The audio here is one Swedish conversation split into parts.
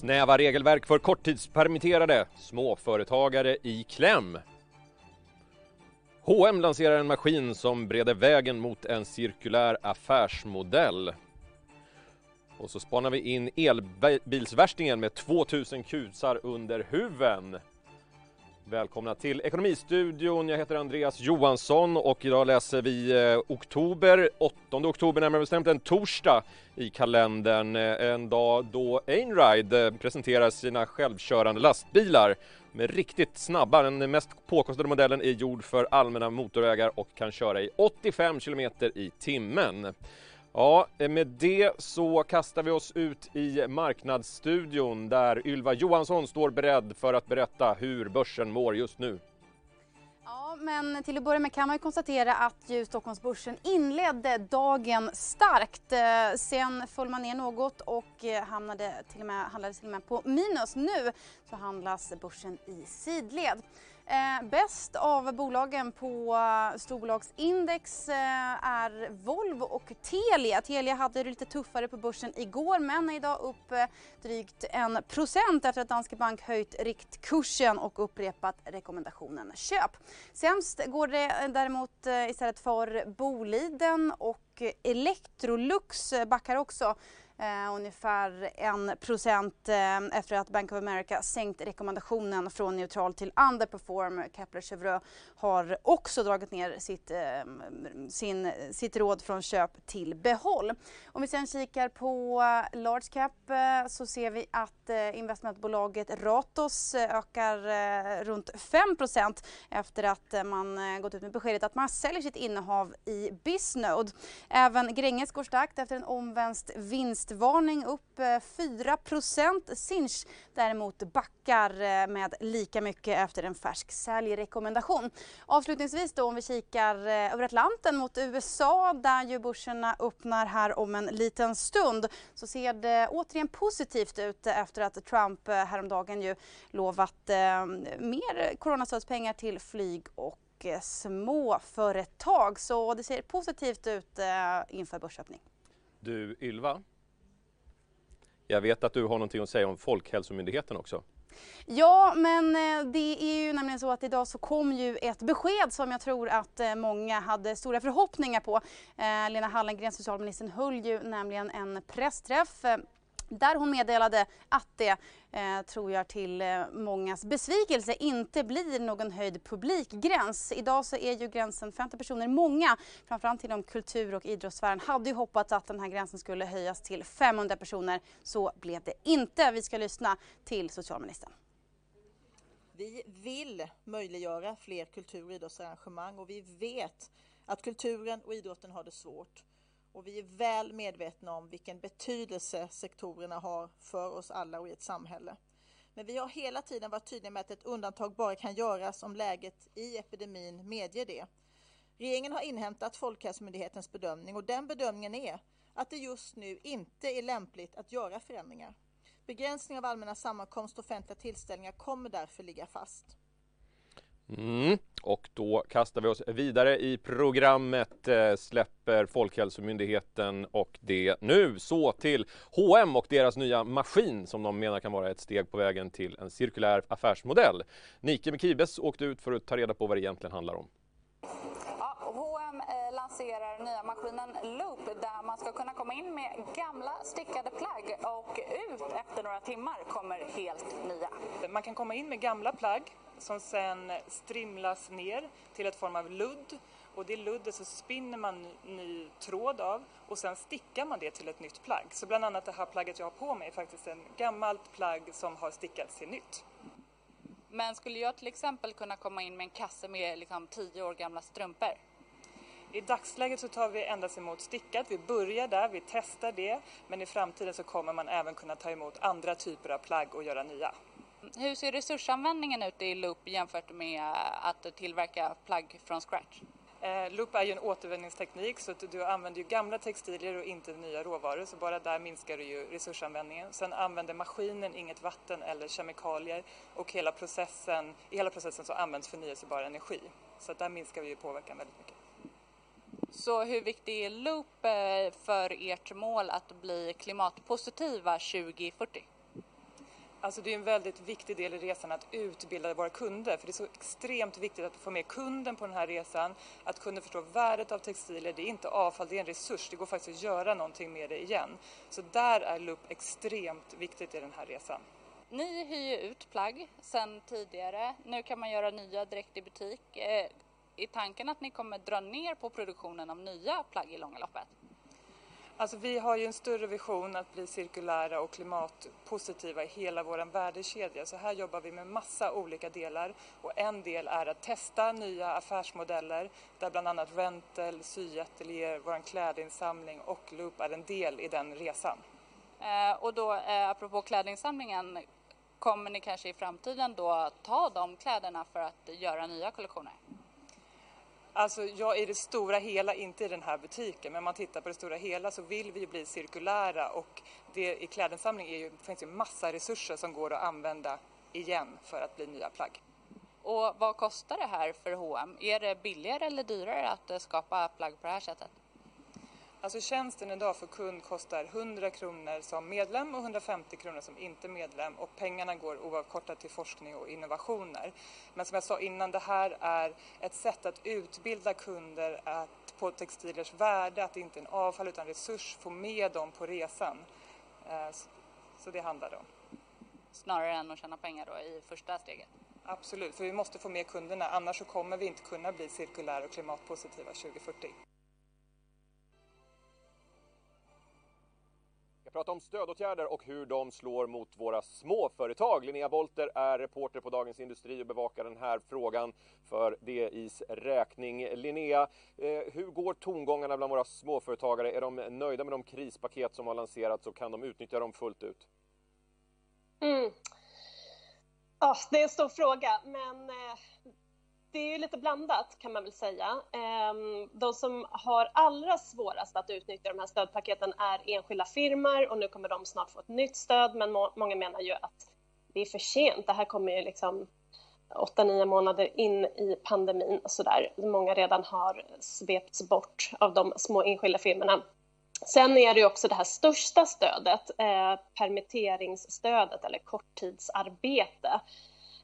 Snäva regelverk för korttidspermitterade, småföretagare i kläm. H&M lanserar en maskin som breder vägen mot en cirkulär affärsmodell. Och så spanar vi in elbilsvärstingen med 2000 kusar under huven. Välkomna till Ekonomistudion. Jag heter Andreas Johansson och idag läser vi eh, oktober, 8 oktober närmare bestämt, en torsdag i kalendern. Eh, en dag då Einride eh, presenterar sina självkörande lastbilar med riktigt snabba. Den mest påkostade modellen är gjord för allmänna motorvägar och kan köra i 85 kilometer i timmen. Ja, eh, med det så kastar vi oss ut i Marknadsstudion där Ylva Johansson står beredd för att berätta hur börsen mår just nu. Ja, men till att börja med kan man ju konstatera att ju Stockholmsbörsen inledde dagen starkt. Eh, sen föll man ner något och eh, hamnade till och med, handlade till och med på minus. Nu så handlas börsen i sidled. Eh, bäst av bolagen på eh, storbolagsindex eh, är Volvo och Telia. Telia hade det lite tuffare på börsen igår men är idag upp eh, drygt en procent efter att Danske Bank höjt riktkursen och upprepat rekommendationen köp. Sämst går det eh, däremot eh, istället för Boliden och Electrolux eh, backar också eh, ungefär 1 procent eh, efter att Bank of America sänkt rekommendationen från neutral till underperform. Kepler Chevreux har också dragit ner sitt, eh, sin, sitt råd från köp till behåll. Om vi sen kikar på large cap eh, så ser vi att eh, investmentbolaget Ratos eh, ökar eh, runt 5% efter att eh, man eh, gått ut med beskedet att man säljer sitt innehav i Bisnode. Även Gränges går starkt efter en omvänd vinst vinstvarning upp eh, 4 Sinch däremot backar eh, med lika mycket efter en färsk säljrekommendation. Avslutningsvis då om vi kikar eh, över Atlanten mot USA där ju börserna öppnar här om en liten stund så ser det återigen positivt ut efter att Trump häromdagen ju lovat mer coronastödspengar till flyg och småföretag. Så det ser positivt ut inför börsöppning. Du Ylva, jag vet att du har någonting att säga om Folkhälsomyndigheten också. Ja, men eh, det är ju nämligen så att idag så kom ju ett besked som jag tror att eh, många hade stora förhoppningar på. Eh, Lena Hallengren, socialministern, höll ju nämligen en pressträff där hon meddelade att det, eh, tror jag till eh, mångas besvikelse, inte blir någon höjd publikgräns. Idag så är ju gränsen 50 personer. Många, framförallt inom kultur och idrottssfären, hade ju hoppats att den här gränsen skulle höjas till 500 personer. Så blev det inte. Vi ska lyssna till socialministern. Vi vill möjliggöra fler kultur och idrottsarrangemang och vi vet att kulturen och idrotten har det svårt och vi är väl medvetna om vilken betydelse sektorerna har för oss alla och i ett samhälle. Men vi har hela tiden varit tydliga med att ett undantag bara kan göras om läget i epidemin medger det. Regeringen har inhämtat Folkhälsomyndighetens bedömning och den bedömningen är att det just nu inte är lämpligt att göra förändringar. Begränsning av allmänna sammankomster och offentliga tillställningar kommer därför ligga fast. Mm. Och då kastar vi oss vidare i programmet, eh, släpper Folkhälsomyndigheten och det nu så till H&M och deras nya maskin som de menar kan vara ett steg på vägen till en cirkulär affärsmodell. Nike Mekibes åkte ut för att ta reda på vad det egentligen handlar om. H&M lanserar nya maskinen Loop där man ska kunna komma in med gamla stickade plagg och ut efter några timmar kommer helt nya. Man kan komma in med gamla plagg som sen strimlas ner till ett form av ludd och det luddet så spinner man ny tråd av och sen stickar man det till ett nytt plagg. Så bland annat det här plagget jag har på mig är faktiskt en gammalt plagg som har stickats till nytt. Men skulle jag till exempel kunna komma in med en kasse med liksom tio år gamla strumpor? I dagsläget så tar vi endast emot stickat. Vi börjar där, vi testar det. Men i framtiden så kommer man även kunna ta emot andra typer av plagg och göra nya. Hur ser resursanvändningen ut i Loop jämfört med att tillverka plagg från scratch? Eh, Loop är ju en återvinningsteknik så att du använder gamla textilier och inte nya råvaror så bara där minskar du ju resursanvändningen. Sen använder maskinen inget vatten eller kemikalier och hela processen, i hela processen så används förnyelsebar energi. Så att där minskar vi ju påverkan väldigt mycket. Så hur viktig är Loop eh, för ert mål att bli klimatpositiva 2040? Alltså det är en väldigt viktig del i resan att utbilda våra kunder för det är så extremt viktigt att få med kunden på den här resan. Att kunden förstår värdet av textiler, det är inte avfall, det är en resurs. Det går faktiskt att göra någonting med det igen. Så där är Loop extremt viktigt i den här resan. Ni hyr ut plagg sedan tidigare. Nu kan man göra nya direkt i butik. Eh, är tanken att ni kommer dra ner på produktionen av nya plagg i långa loppet? Alltså vi har ju en större vision att bli cirkulära och klimatpositiva i hela vår värdekedja. Så här jobbar vi med massa olika delar och en del är att testa nya affärsmodeller där bland annat Rental, Syateljéer, vår klädinsamling och Loop är en del i den resan. Eh, och då eh, apropå klädinsamlingen, kommer ni kanske i framtiden då ta de kläderna för att göra nya kollektioner? Alltså jag i det stora hela, inte i den här butiken, men om man tittar på det stora hela så vill vi ju bli cirkulära och det i klädinsamling är ju, finns ju massa resurser som går att använda igen för att bli nya plagg. Och vad kostar det här för H&M? Är det billigare eller dyrare att skapa plagg på det här sättet? Alltså tjänsten idag för kund kostar 100 kronor som medlem och 150 kronor som inte medlem och pengarna går oavkortat till forskning och innovationer. Men som jag sa innan, det här är ett sätt att utbilda kunder att på textilers värde, att det inte är en avfall utan resurs, få med dem på resan. Eh, så det handlar det om. Snarare än att tjäna pengar då i första steget? Absolut, för vi måste få med kunderna, annars kommer vi inte kunna bli cirkulära och klimatpositiva 2040. Ska prata om stödåtgärder och hur de slår mot våra småföretag. Linnea Bolter är reporter på Dagens Industri och bevakar den här frågan för DIs räkning. Linnea, eh, hur går tongångarna bland våra småföretagare? Är de nöjda med de krispaket som har lanserats och kan de utnyttja dem fullt ut? Mm. Oh, det är en stor fråga, men eh, det är lite blandat kan man väl säga. Ehm, de som har allra svårast att utnyttja de här stödpaketen är enskilda firmor och nu kommer de snart få ett nytt stöd men många menar ju att det är för sent. Det här kommer ju liksom åtta, nio månader in i pandemin och sådär. Många redan har svepts bort av de små enskilda firmorna. Sen är det ju också det här största stödet, eh, permitteringsstödet eller korttidsarbete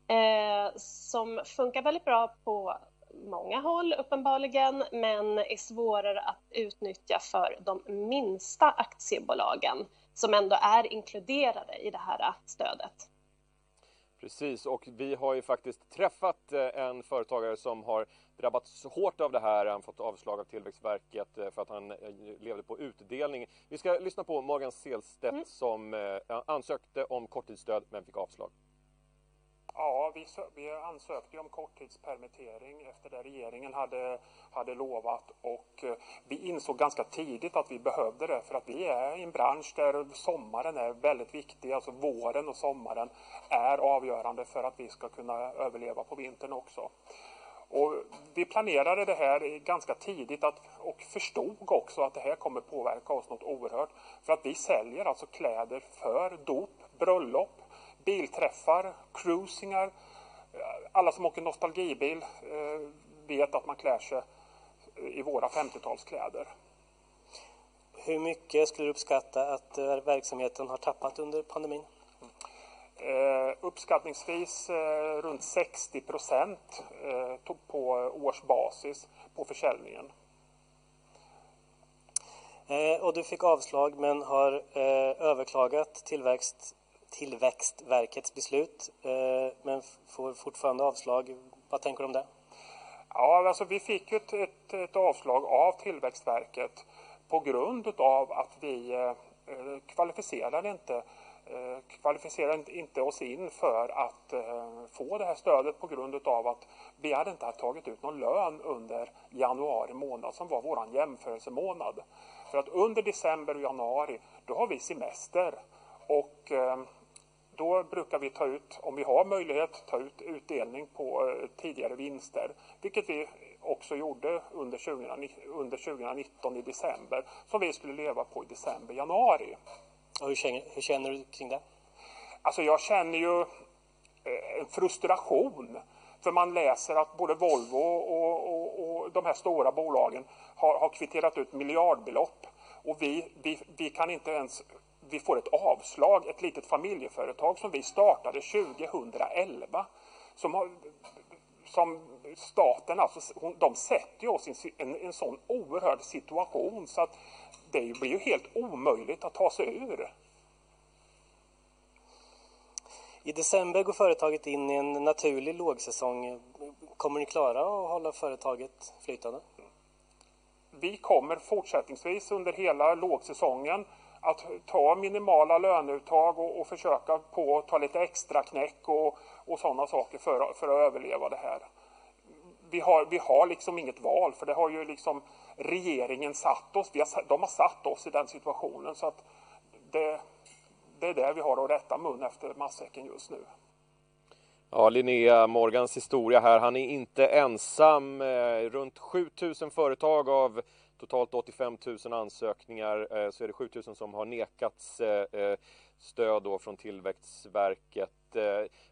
eh, som funkar väldigt bra på många håll uppenbarligen, men är svårare att utnyttja för de minsta aktiebolagen som ändå är inkluderade i det här stödet. Precis, och vi har ju faktiskt träffat eh, en företagare som har drabbats hårt av det här. Han fått avslag av Tillväxtverket eh, för att han eh, levde på utdelning. Vi ska lyssna på Morgan Selstedt mm. som ansökte om korttidsstöd men fick avslag. Ja, vi, vi ansökte om korttidspermittering efter det regeringen hade, hade lovat och eh, vi insåg ganska tidigt att vi behövde det för att vi är i en bransch där sommaren är väldigt viktig, alltså våren och sommaren är avgörande för att vi ska kunna överleva på vintern också. Och vi planerade det här ganska tidigt att, och förstod också att det här kommer påverka oss något oerhört. För att vi säljer alltså kläder för dop, bröllop, bilträffar, cruisingar. Alla som åker nostalgibil eh, vet att man klär sig i våra 50-talskläder. Hur mycket skulle du uppskatta att eh, verksamheten har tappat under pandemin? Uh, uppskattningsvis uh, runt 60 procent uh, på årsbasis på försäljningen. och du fick avslag men har överklagat tillväxt Tillväxtverkets beslut eh, men får fortfarande avslag. Vad tänker du om det? Ja, alltså vi fick ett, ett, ett avslag av Tillväxtverket på grund av att vi eh, eh kvalificerade inte eh, kvalificerade inte oss in för att eh, få det här stödet på grund av att vi hade inte tagit ut någon lön under januari månad som var vår jämförelsemånad. För att under december och januari då har vi semester och eh, då brukar vi ta ut, om vi har möjlighet, ta ut utdelning på eh, tidigare vinster. Vilket vi också gjorde under, 20, under 2019 i december. Som vi skulle leva på i december, januari. Och hur, känner, hur känner du kring det? Alltså jag känner ju eh, en frustration. För man läser att både Volvo och, och, och de här stora bolagen har, har kvitterat ut miljardbelopp. Och vi, vi, vi kan inte ens vi får ett avslag, ett litet familjeföretag som vi startade 2011. Som, har, som staten, alltså, de sätter oss i en, en sån oerhörd situation så att det blir ju helt omöjligt att ta sig ur. I december går företaget in i en naturlig lågsäsong. Kommer ni klara att hålla företaget flytande? Vi kommer fortsättningsvis under hela lågsäsongen att ta minimala löneuttag och, och försöka på att ta lite extra knäck och, och sådana saker för, för att överleva det här. Vi har, vi har liksom inget val för det har ju liksom regeringen satt oss, vi har, de har satt oss i den situationen så att det, det är det vi har att rätta mun efter matsäcken just nu. Ja, Linnea Morgans historia här. Han är inte ensam. Eh, runt 7000 företag av totalt 85 000 ansökningar eh, så är det 7000 som har nekats eh, stöd då från Tillväxtverket.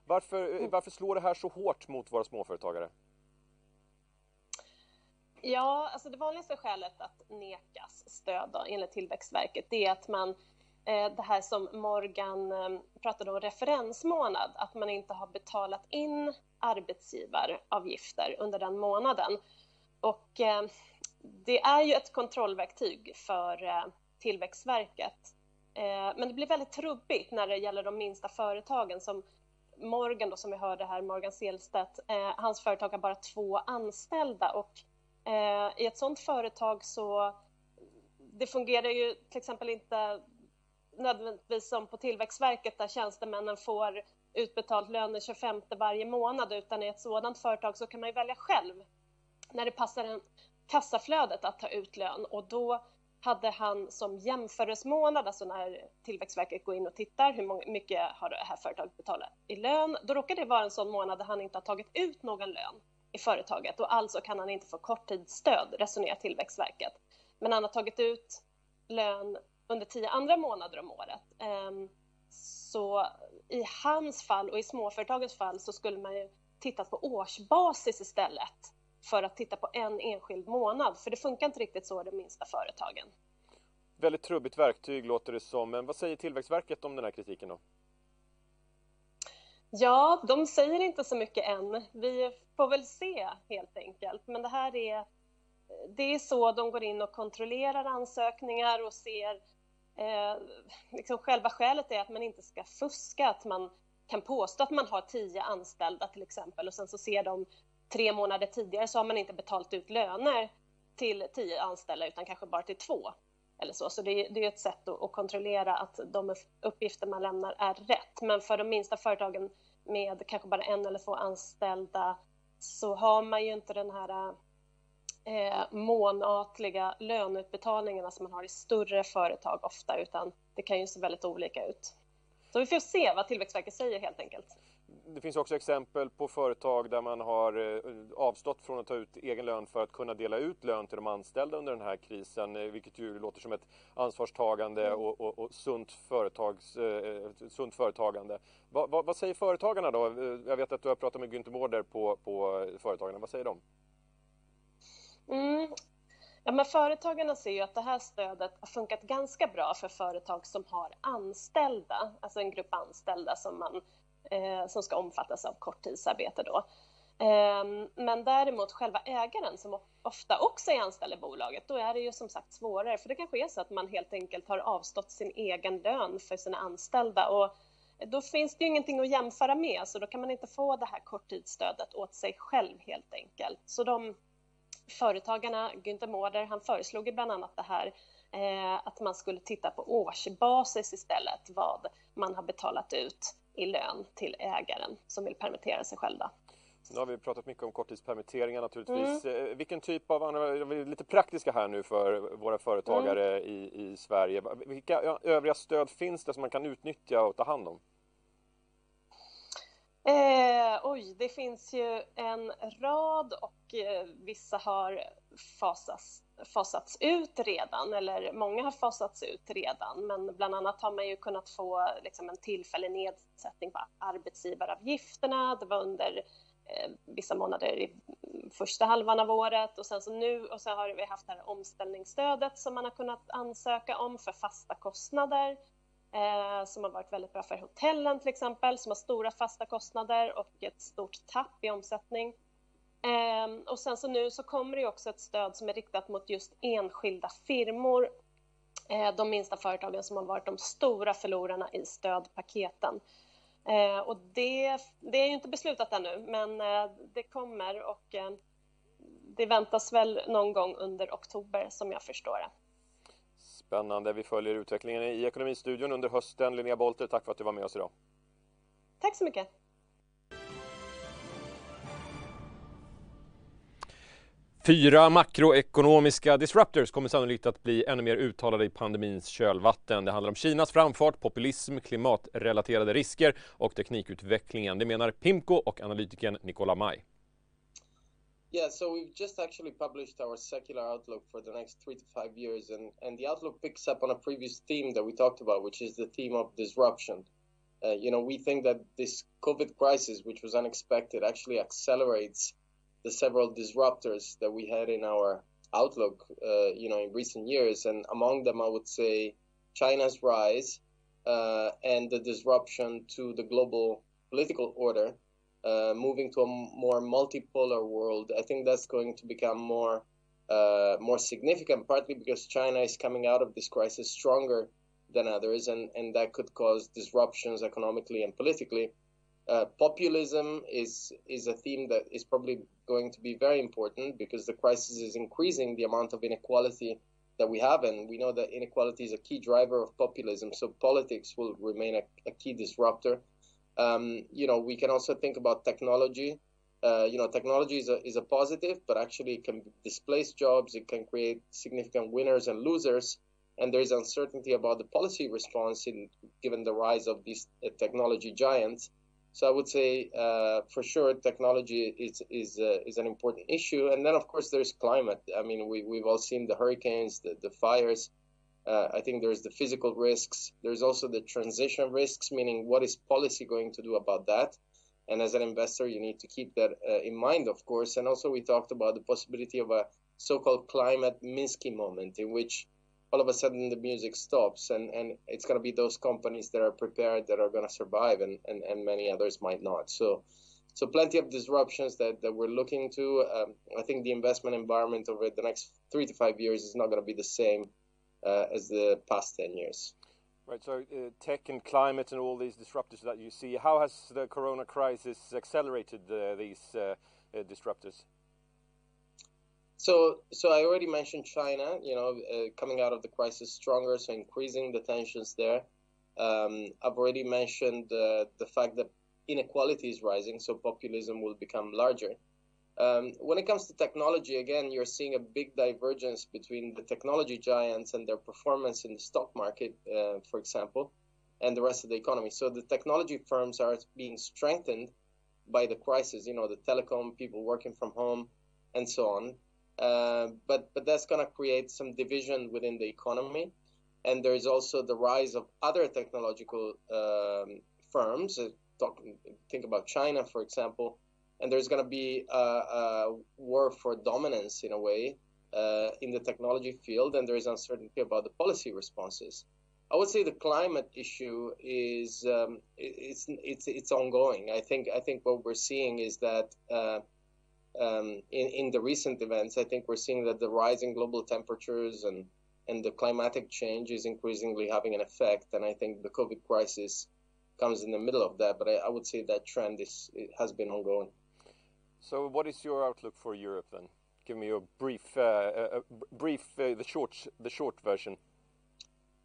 Varför, mm. varför slår det här så hårt mot våra småföretagare? Ja, alltså det vanligaste skälet att nekas stöd då, enligt Tillväxtverket det är att man Eh, det här som Morgan eh, pratade om, referensmånad, att man inte har betalat in arbetsgivaravgifter under den månaden. Och eh, det är ju ett kontrollverktyg för eh, Tillväxtverket. Eh, men det blir väldigt trubbigt när det gäller de minsta företagen som Morgan då, som vi hörde här, Morgan Selstedt, eh, hans företag har bara två anställda och i ett sådant företag så det fungerar ju till exempel inte nödvändigtvis som på Tillväxtverket där tjänstemännen får utbetalt lön den 25 varje månad utan i ett sådant företag så kan man ju välja själv när det passar en kassaflödet att ta ut lön och då hade han som jämförelsemånad, alltså när Tillväxtverket går in och tittar hur mycket har det här företaget betalat i lön, då råkar det vara en sån månad där han inte har tagit ut någon lön i företaget och alltså kan han inte få korttidsstöd, resonerar Tillväxtverket. Men han har tagit ut lön under tio andra månader om året. Ehm, så i hans fall och i småföretagens fall så skulle man ju titta på årsbasis istället för att titta på en enskild månad, för det funkar inte riktigt så i de minsta företagen. Väldigt trubbigt verktyg låter det som, men vad säger Tillväxtverket om den här kritiken då? Ja, de säger inte så mycket än. Vi får väl se helt enkelt, men det här är det är så de går in och kontrollerar ansökningar och ser eh, liksom själva skälet är att man inte ska fuska, att man kan påstå att man har tio anställda till exempel och sen så ser de tre månader tidigare så har man inte betalt ut löner till tio anställda utan kanske bara till två eller så. Så det är, det är ett sätt att, att kontrollera att de uppgifter man lämnar är rätt. Men för de minsta företagen med kanske bara en eller två anställda så har man ju inte den här eh, månatliga löneutbetalningarna som man har i större företag ofta, utan det kan ju se väldigt olika ut. Så vi får se vad Tillväxtverket säger helt enkelt. Det finns också exempel på företag där man har eh, avstått från att ta ut egen lön för att kunna dela ut lön till de anställda under den här krisen, eh, vilket ju låter som ett ansvarstagande mm. och, och, och sunt, företags, eh, sunt företagande. Va, va, vad säger företagarna då? Jag vet att du har pratat med Günther Mårder på, på Företagarna. Vad säger de? Mm. Ja, men företagarna ser ju att det här stödet har funkat ganska bra för företag som har anställda, alltså en grupp anställda som, man, eh, som ska omfattas av korttidsarbete. Då. Eh, men däremot själva ägaren som ofta också är anställd i bolaget, då är det ju som sagt svårare för det kanske är så att man helt enkelt har avstått sin egen lön för sina anställda och då finns det ju ingenting att jämföra med så då kan man inte få det här korttidsstödet åt sig själv helt enkelt. Så de Företagarna, Günther Mårder, han föreslog ju bland annat det här eh, att man skulle titta på årsbasis istället vad man har betalat ut i lön till ägaren som vill permittera sig själva. Nu har vi pratat mycket om korttidspermitteringar naturligtvis. Mm. Eh, vilken typ av, lite praktiska här nu för våra företagare mm. i, i Sverige. Vilka övriga stöd finns det som man kan utnyttja och ta hand om? Eh, oj, det finns ju en rad och eh, vissa har fasats, fasats ut redan, eller många har fasats ut redan. Men bland annat har man ju kunnat få liksom, en tillfällig nedsättning på arbetsgivaravgifterna. Det var under eh, vissa månader i första halvan av året och sen så nu och så har vi haft det här omställningsstödet som man har kunnat ansöka om för fasta kostnader eh, som har varit väldigt bra för hotellen till exempel, som har stora fasta kostnader och ett stort tapp i omsättning. Ehm, och sen så nu så kommer det också ett stöd som är riktat mot just enskilda firmor, eh, de minsta företagen som har varit de stora förlorarna i stödpaketen. Eh, och det, det är ju inte beslutat ännu, men eh, det kommer och det väntas väl någon gång under oktober som jag förstår det. Spännande. Vi följer utvecklingen i Ekonomistudion under hösten. Linnea Bolter, tack för att du var med oss idag. Tack så mycket. Fyra makroekonomiska disruptors kommer sannolikt att bli ännu mer uttalade i pandemins kölvatten. Det handlar om Kinas framfart, populism, klimatrelaterade risker och teknikutvecklingen. Det menar Pimco och analytikern Nicola Mai. Yeah, so we've just actually published our secular outlook for the next three to five years, and, and the outlook picks up on a previous theme that we talked about, which is the theme of disruption. Uh, you know, we think that this COVID crisis, which was unexpected, actually accelerates the several disruptors that we had in our outlook, uh, you know, in recent years, and among them, I would say China's rise uh, and the disruption to the global political order uh, moving to a more multipolar world, I think that's going to become more uh, more significant, partly because China is coming out of this crisis stronger than others, and, and that could cause disruptions economically and politically. Uh, populism is is a theme that is probably going to be very important because the crisis is increasing the amount of inequality that we have, and we know that inequality is a key driver of populism. So politics will remain a, a key disruptor. Um, you know, we can also think about technology. Uh, you know, technology is a, is a positive, but actually it can displace jobs. It can create significant winners and losers. And there is uncertainty about the policy response in given the rise of these uh, technology giants. So I would say, uh, for sure, technology is is uh, is an important issue. And then, of course, there's climate. I mean, we we've all seen the hurricanes, the, the fires. Uh, I think there's the physical risks. There's also the transition risks, meaning what is policy going to do about that? And as an investor, you need to keep that uh, in mind, of course. And also, we talked about the possibility of a so-called climate Minsky moment, in which all of a sudden the music stops, and, and it's going to be those companies that are prepared that are going to survive, and, and, and many others might not. So, so plenty of disruptions that, that we're looking to. Um, I think the investment environment over the next three to five years is not going to be the same uh, as the past 10 years. Right, so uh, tech and climate and all these disruptors that you see, how has the corona crisis accelerated uh, these uh, uh, disruptors? So, so I already mentioned China, you know, uh, coming out of the crisis stronger, so increasing the tensions there. Um, I've already mentioned the fact that inequality is rising, so populism will become larger. Um, when it comes to technology, again, you're seeing a big divergence between the technology giants and their performance in the stock market, uh, for example, and the rest of the economy. So the technology firms are being strengthened by the crisis. You know, the telecom people working from home, and so on. Uh, but but that's going to create some division within the economy, and there is also the rise of other technological um, firms. Uh, talk, think about China, for example and there's going to be a, a, war for dominance in a way uh, in the technology field, and there is uncertainty about the policy responses. I would say the climate issue is um, it's it's it's ongoing. I think I think what we're seeing is that uh, um, in in the recent events, I think we're seeing that the rising global temperatures and and the climatic change is increasingly having an effect, and I think the COVID crisis comes in the middle of that. But I, I would say that trend is has been ongoing. So, what is your outlook for Europe then? Give me a brief, uh, brief, uh, the short, the short version.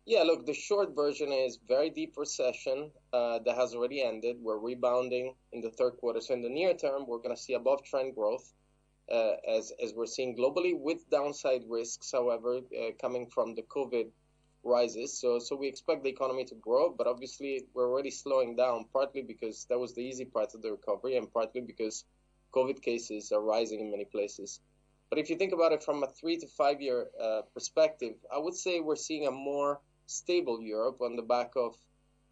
Yeah, look, the short version is very deep recession uh, that has already ended. We're rebounding in the third quarter. So in the near term, we're going to see above trend growth uh, as as we're seeing globally, with downside risks, however, uh, coming from the COVID rises. So so we expect the economy to grow, but obviously we're already slowing down, partly because that was the easy part of the recovery, and partly because COVID cases are rising in many places. But if you think about it from a three to five year uh, perspective, I would say we're seeing a more stable Europe on the back of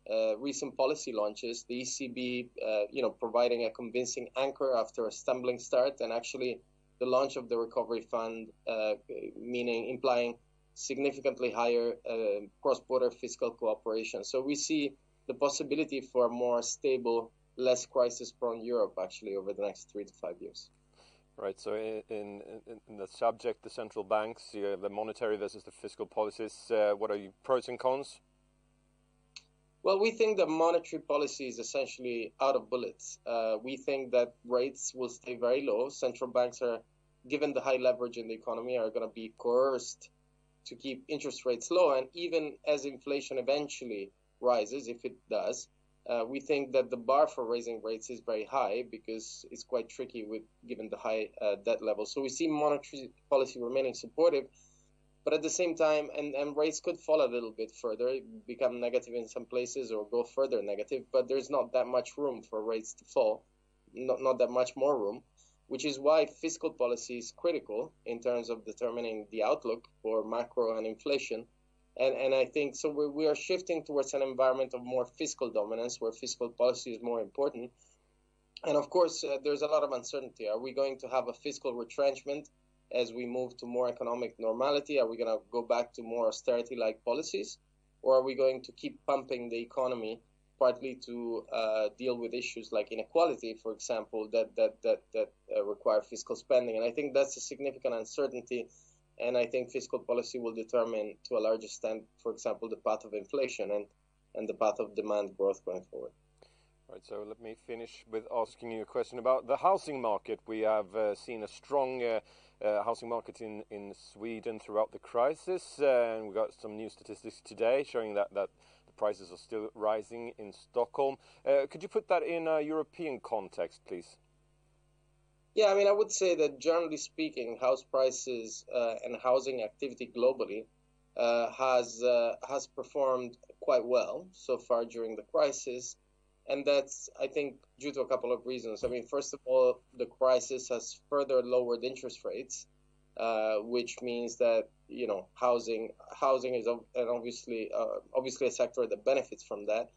uh, recent policy launches. The ECB, uh, you know, providing a convincing anchor after a stumbling start, and actually the launch of the recovery fund, uh, meaning implying significantly higher uh, cross-border fiscal cooperation. So we see the possibility for a more stable, less crisis-prone Europe actually over the next three to five years. Right. So in, in, in the subject, the central banks, you have the monetary versus the fiscal policies. Uh, what are your pros and cons? Well, we think that monetary policy is essentially out of bullets. Uh, we think that rates will stay very low. Central banks are, given the high leverage in the economy, are going to be coerced to keep interest rates low. And even as inflation eventually rises, if it does, uh, we think that the bar for raising rates is very high because it's quite tricky with given the high uh, debt level. So we see monetary policy remaining supportive, but at the same time, and, and rates could fall a little bit further, become negative in some places or go further negative. But there's not that much room for rates to fall, not not that much more room, which is why fiscal policy is critical in terms of determining the outlook for macro and inflation and, and I think so we, we are shifting towards an environment of more fiscal dominance where fiscal policy is more important. And of course, uh, there's a lot of uncertainty. Are we going to have a fiscal retrenchment as we move to more economic normality? Are we going to go back to more austerity like policies? Or are we going to keep pumping the economy partly to uh, deal with issues like inequality, for example, that, that, that, that uh, require fiscal spending? And I think that's a significant uncertainty and I think fiscal policy will determine to a large extent, for example, the path of inflation and, and the path of demand growth going forward. Right, so let me finish with asking you a question about the housing market. We have uh, seen a strong uh, uh, housing market in, in Sweden throughout the crisis, and we got some new statistics today showing that, that the prices are still rising in Stockholm. Uh, could you put that in a European context, please? Yeah, I mean, I would say that generally speaking, house prices uh, and housing activity globally uh, has uh, has performed quite well so far during the crisis, and that's I think due to a couple of reasons. I mean, first of all, the crisis has further lowered interest rates, uh, which means that you know housing housing is obviously uh, obviously a sector that benefits from that.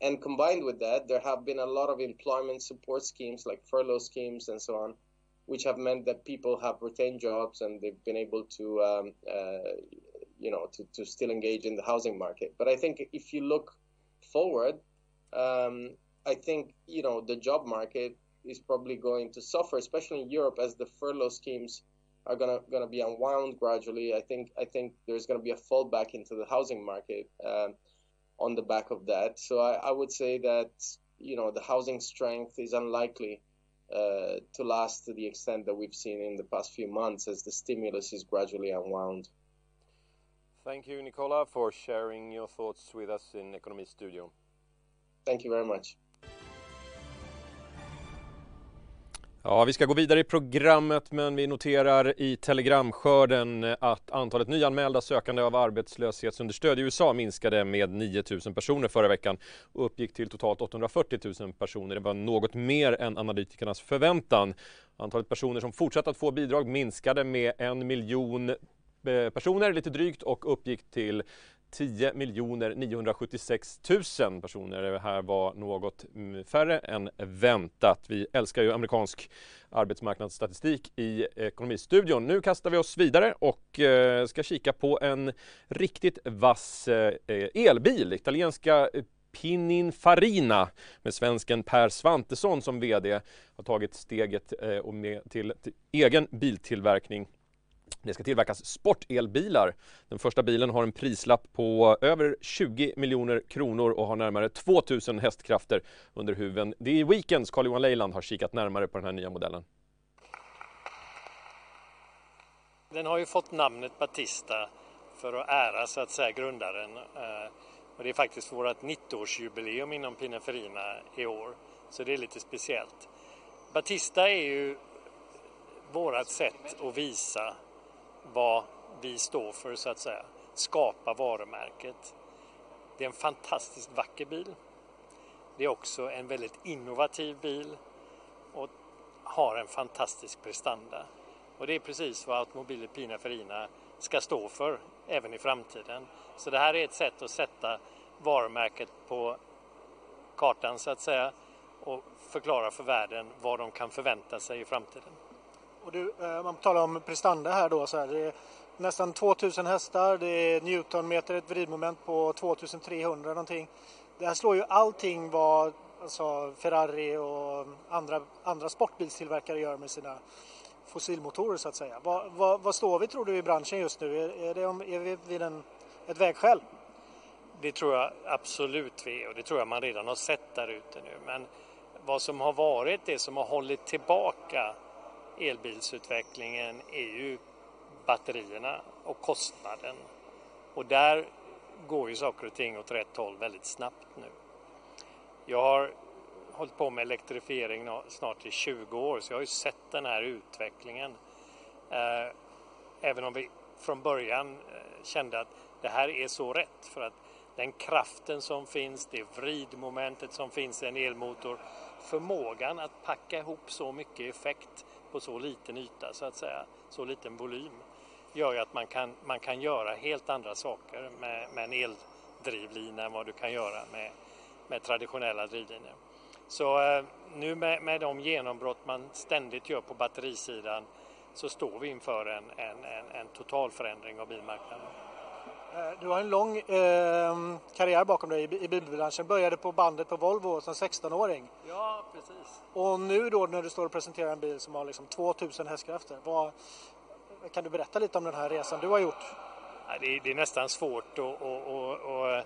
And combined with that, there have been a lot of employment support schemes like furlough schemes and so on, which have meant that people have retained jobs and they've been able to, um, uh, you know, to, to still engage in the housing market. But I think if you look forward, um, I think, you know, the job market is probably going to suffer, especially in Europe, as the furlough schemes are gonna gonna be unwound gradually. I think I think there's gonna be a fallback into the housing market. Um, on the back of that. So I, I would say that you know the housing strength is unlikely uh, to last to the extent that we've seen in the past few months as the stimulus is gradually unwound. Thank you, Nicola, for sharing your thoughts with us in Economy Studio. Thank you very much. Ja, vi ska gå vidare i programmet men vi noterar i telegramskörden att antalet nyanmälda sökande av arbetslöshetsunderstöd i USA minskade med 9 000 personer förra veckan och uppgick till totalt 840 000 personer. Det var något mer än analytikernas förväntan. Antalet personer som fortsatt att få bidrag minskade med en miljon eh, personer lite drygt och uppgick till 10 976 000 personer. Det här var något mm, färre än väntat. Vi älskar ju amerikansk arbetsmarknadsstatistik i Ekonomistudion. Nu kastar vi oss vidare och eh, ska kika på en riktigt vass eh, elbil. Italienska eh, Pininfarina med svensken Per Svantesson som VD har tagit steget till egen biltillverkning det ska tillverkas sportelbilar. Den första bilen har en prislapp på över 20 miljoner kronor och har närmare 2000 hästkrafter under huven. Det är Weekends Carl-Johan Leyland har kikat närmare på den här nya modellen. Den har ju fått namnet Batista för att ära så att säga grundaren. Eh, och det är faktiskt vårt 90-årsjubileum inom Pininfarina i år, så det är lite speciellt. Batista är ju vårt sätt att visa vad vi står för så att säga. Skapa varumärket. Det är en fantastiskt vacker bil. Det är också en väldigt innovativ bil och har en fantastisk prestanda. Och det är precis vad Automobiler Pina Farina ska stå för även i framtiden. Så det här är ett sätt att sätta varumärket på kartan så att säga och förklara för världen vad de kan förvänta sig i framtiden. Och du, eh, man talar om prestanda här då, så här, det, nästan 2000 hästar, det är Newtonmeter, ett vridmoment på 2300 någonting. Det här slår ju allting vad alltså Ferrari och andra, andra sportbilstillverkare gör med sina fossilmotorer så att säga. Vad, vad, vad står vi tror du i branschen just nu? Är, är, det, är vi vid en, ett vägskäl? Det tror jag absolut vi är och det tror jag man redan har sett där ute nu. Men vad som har varit det som har hållit tillbaka elbilsutvecklingen är ju batterierna och kostnaden. Och där går ju saker och ting åt rätt håll väldigt snabbt nu. Jag har hållit på med elektrifiering snart i 20 år så jag har ju sett den här utvecklingen. Eh, även om vi från början eh, kände att det här är så rätt för att den kraften som finns, det vridmomentet som finns i en elmotor, förmågan att packa ihop så mycket effekt på så liten yta så att säga, så liten volym gör ju att man kan, man kan göra helt andra saker med, med en eldrivlina än vad du kan göra med, med traditionella drivlinor. Så eh, nu med, med de genombrott man ständigt gör på batterisidan så står vi inför en, en, en, en total förändring av bilmarknaden. Eh, du har en lång eh, karriär bakom dig i, bilbranschen. Började på bandet på Volvo som 16-åring. Ja, precis. Och nu då när du står och presenterar en bil som har liksom 2000 hästkrafter. Vad, kan du berätta lite om den här resan du har gjort? Ja, det, är, det, är, nästan svårt och, och, och, och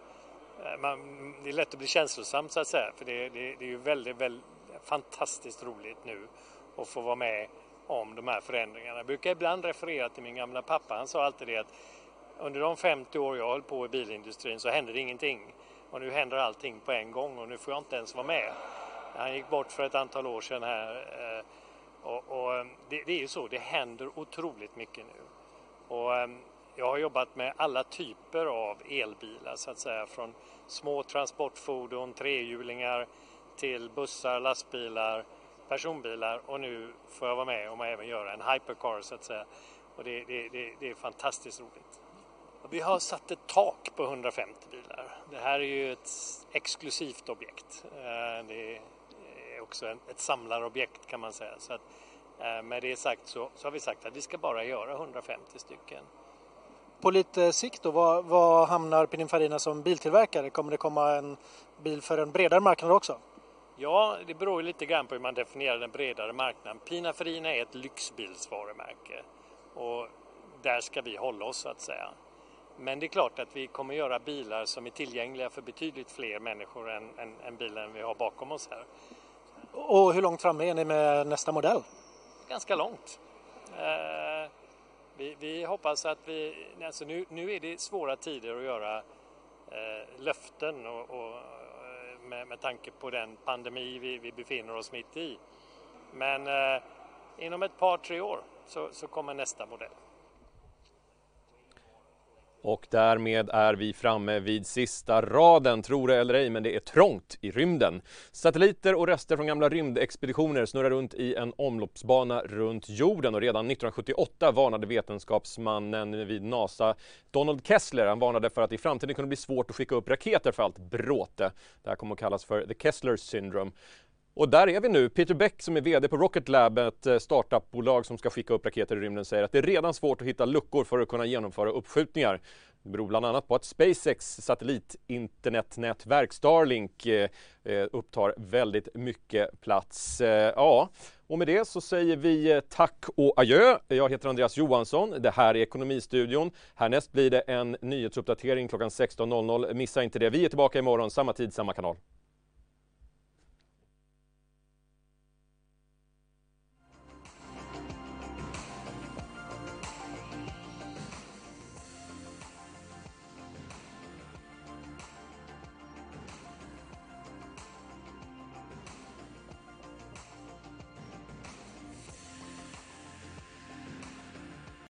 man, det är lätt att bli känslosam så att säga. För det, det, det är ju väldigt, väldigt fantastiskt roligt nu att få vara med om de här förändringarna. Jag brukar ibland referera till min gamla pappa. Han sa alltid det att under de 50 år jag höll på i bilindustrin så hände det ingenting. Och nu händer allting på en gång och nu får jag inte ens vara med. Han gick bort för ett antal år sedan här. Eh, och, och eh, det, det, är ju så, det händer otroligt mycket nu. Och eh, jag har jobbat med alla typer av elbilar så att säga. Från små transportfordon, trehjulingar till bussar, lastbilar, personbilar och nu får jag vara med om att även göra en hypercar så att säga. Och det, det, det, det är fantastiskt roligt. Vi har satt ett tak på 150 bilar. Det här är ju ett exklusivt objekt. Eh, det är också ett samlarobjekt kan man säga. Så att, eh, med det sagt så, så har vi sagt att vi ska bara göra 150 stycken. På lite sikt då, vad, vad hamnar Pininfarina som biltillverkare? Kommer det komma en bil för en bredare marknad också? Ja, det beror lite grann på hur man definierar den bredare marknaden. Pininfarina är ett lyxbilsvarumärke och där ska vi hålla oss så att säga. Men det är klart att vi kommer göra bilar som är tillgängliga för betydligt fler människor än, än, än bilen vi har bakom oss här. Och hur långt framme är ni med nästa modell? Ganska långt. Eh, vi, vi, hoppas att vi, alltså nu, nu är det svåra tider att göra eh, löften och, och eh, med, med tanke på den pandemi vi, vi befinner oss mitt i. Men eh, inom ett par, tre år så, så kommer nästa modell. Och därmed är vi framme vid sista raden, tro det eller ej, men det är trångt i rymden. Satelliter och rester från gamla rymdexpeditioner snurrar runt i en omloppsbana runt jorden och redan 1978 varnade vetenskapsmannen vid NASA Donald Kessler, han varnade för att i framtiden kunde bli svårt att skicka upp raketer för allt bråte. Det här kommer att kallas för the Kessler syndrome. Och där är vi nu. Peter Beck som är VD på Rocket Lab, ett eh, startupbolag som ska skicka upp raketer i rymden, säger att det är redan svårt att hitta luckor för att kunna genomföra uppskjutningar. Det beror bland annat på att SpaceX satellitinternetnätverk Starlink eh, eh, upptar väldigt mycket plats. Ja, och med det så säger vi tack och adjö. Jag heter Andreas Johansson. Det här är Ekonomistudion. Härnäst blir det en nyhetsuppdatering klockan 16.00. Missa inte det. Vi är tillbaka imorgon, samma tid, samma kanal.